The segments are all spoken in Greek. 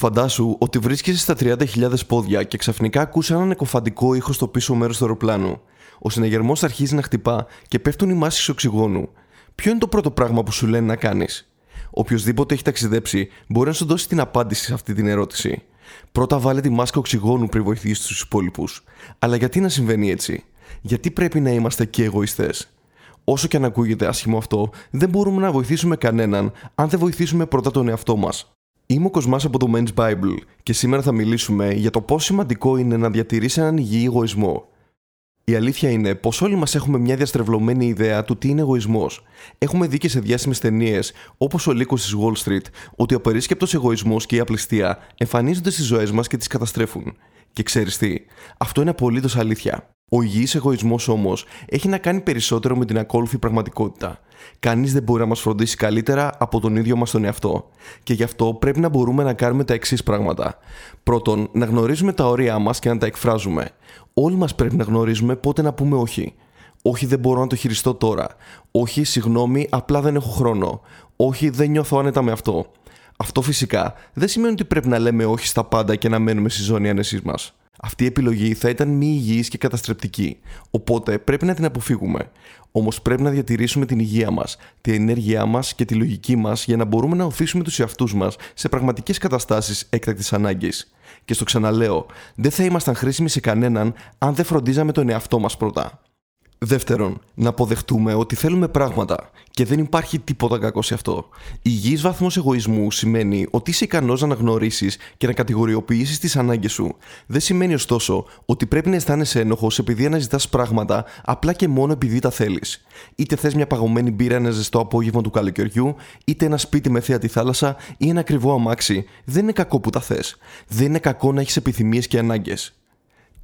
Φαντάσου ότι βρίσκεσαι στα 30.000 πόδια και ξαφνικά ακούς έναν εκοφαντικό ήχο στο πίσω μέρος του αεροπλάνου. Ο συναγερμός αρχίζει να χτυπά και πέφτουν οι μάσει οξυγόνου. Ποιο είναι το πρώτο πράγμα που σου λένε να κάνεις; Οποιοδήποτε έχει ταξιδέψει μπορεί να σου δώσει την απάντηση σε αυτή την ερώτηση. Πρώτα βάλε τη μάσκα οξυγόνου πριν βοηθήσεις τους υπόλοιπους. Αλλά γιατί να συμβαίνει έτσι, Γιατί πρέπει να είμαστε και εγωιστές; Όσο και αν ακούγεται άσχημο αυτό, δεν μπορούμε να βοηθήσουμε κανέναν αν δεν βοηθήσουμε πρώτα τον εαυτό μας. Είμαι ο Κοσμάς από το Men's Bible και σήμερα θα μιλήσουμε για το πόσο σημαντικό είναι να διατηρήσει έναν υγιή εγωισμό. Η αλήθεια είναι πως όλοι μας έχουμε μια διαστρεβλωμένη ιδέα του τι είναι εγωισμός. Έχουμε δει και σε διάσημες ταινίες, όπως ο λύκος της Wall Street, ότι ο απερίσκεπτος εγωισμός και η απληστία εμφανίζονται στις ζωές μας και τις καταστρέφουν. Και ξέρεις τι, αυτό είναι απολύτως αλήθεια. Ο υγιής εγωισμός όμως έχει να κάνει περισσότερο με την ακόλουθη πραγματικότητα. Κανείς δεν μπορεί να μας φροντίσει καλύτερα από τον ίδιο μας τον εαυτό. Και γι' αυτό πρέπει να μπορούμε να κάνουμε τα εξής πράγματα. Πρώτον, να γνωρίζουμε τα όρια μας και να τα εκφράζουμε. Όλοι μας πρέπει να γνωρίζουμε πότε να πούμε όχι. Όχι, δεν μπορώ να το χειριστώ τώρα. Όχι, συγγνώμη, απλά δεν έχω χρόνο. Όχι, δεν νιώθω άνετα με αυτό. Αυτό φυσικά δεν σημαίνει ότι πρέπει να λέμε όχι στα πάντα και να μένουμε στη ζώνη άνεσής μας. Αυτή η επιλογή θα ήταν μη υγιής και καταστρεπτική, οπότε πρέπει να την αποφύγουμε. Όμως πρέπει να διατηρήσουμε την υγεία μας, την ενέργειά μας και τη λογική μας για να μπορούμε να οθήσουμε τους εαυτούς μας σε πραγματικές καταστάσεις έκτακτης ανάγκης. Και στο ξαναλέω, δεν θα ήμασταν χρήσιμοι σε κανέναν αν δεν φροντίζαμε τον εαυτό μας πρώτα. Δεύτερον, να αποδεχτούμε ότι θέλουμε πράγματα και δεν υπάρχει τίποτα κακό σε αυτό. Υγιής βαθμό εγωισμού σημαίνει ότι είσαι ικανός να αναγνωρίσεις και να κατηγοριοποιήσεις τις ανάγκες σου. Δεν σημαίνει ωστόσο ότι πρέπει να αισθάνεσαι ένοχος επειδή αναζητάς πράγματα απλά και μόνο επειδή τα θέλεις. Είτε θες μια παγωμένη μπύρα ένα ζεστό απόγευμα του καλοκαιριού, είτε ένα σπίτι με θέα τη θάλασσα ή ένα ακριβό αμάξι. Δεν είναι κακό που τα θες. Δεν είναι κακό να έχεις επιθυμίες και ανάγκες.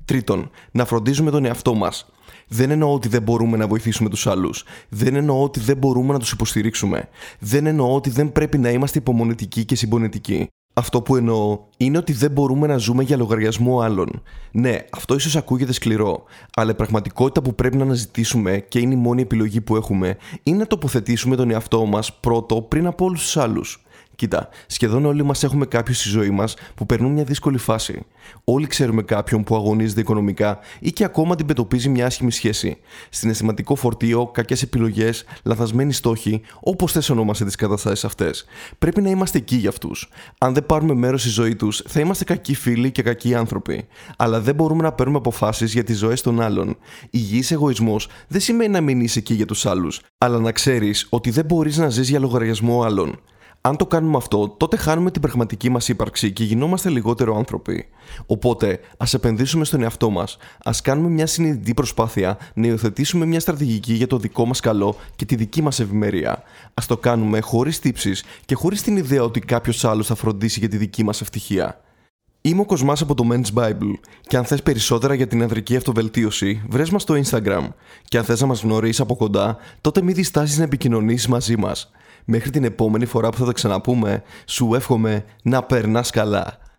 Τρίτον, να φροντίζουμε τον εαυτό μας. Δεν εννοώ ότι δεν μπορούμε να βοηθήσουμε τους άλλους. Δεν εννοώ ότι δεν μπορούμε να τους υποστηρίξουμε. Δεν εννοώ ότι δεν πρέπει να είμαστε υπομονετικοί και συμπονετικοί. Αυτό που εννοώ είναι ότι δεν μπορούμε να ζούμε για λογαριασμό άλλων. Ναι, αυτό ίσως ακούγεται σκληρό, αλλά η πραγματικότητα που πρέπει να αναζητήσουμε και είναι η μόνη επιλογή που έχουμε είναι να τοποθετήσουμε τον εαυτό μας πρώτο πριν από όλους τους άλλους. Κοίτα, σχεδόν όλοι μας έχουμε κάποιους στη ζωή μας που περνούν μια δύσκολη φάση. Όλοι ξέρουμε κάποιον που αγωνίζεται οικονομικά ή και ακόμα αντιμετωπίζει μια άσχημη σχέση. Συναισθηματικό φορτίο, κακές επιλογές, λαθασμένοι στόχοι, όπως θες ονόμασε τις καταστάσεις αυτές. Πρέπει να είμαστε εκεί για αυτούς. Αν δεν πάρουμε μέρος στη ζωή τους, θα είμαστε κακοί φίλοι και κακοί άνθρωποι. Αλλά δεν μπορούμε να παίρνουμε αποφάσεις για τις ζωές των άλλων. Υγιής εγωισμός δεν σημαίνει να μην είσαι εκεί για τους άλλους, αλλά να ξέρεις ότι δεν μπορείς να ζεις για λογαριασμό άλλων. Αν το κάνουμε αυτό, τότε χάνουμε την πραγματική μας ύπαρξη και γινόμαστε λιγότερο άνθρωποι. Οπότε, ας επενδύσουμε στον εαυτό μας, ας κάνουμε μια συνειδητή προσπάθεια να υιοθετήσουμε μια στρατηγική για το δικό μας καλό και τη δική μας ευημερία. Α το κάνουμε χωρίς τύψεις και χωρίς την ιδέα ότι κάποιος άλλος θα φροντίσει για τη δική μας ευτυχία. Είμαι ο Κοσμάς από το Men's Bible και αν θες περισσότερα για την ανδρική αυτοβελτίωση, βρες μας στο Instagram και αν θες να μας γνωρίσεις από κοντά, τότε μην διστάσεις να επικοινωνήσεις μαζί μας. Μέχρι την επόμενη φορά που θα τα ξαναπούμε, σου εύχομαι να περνάς καλά.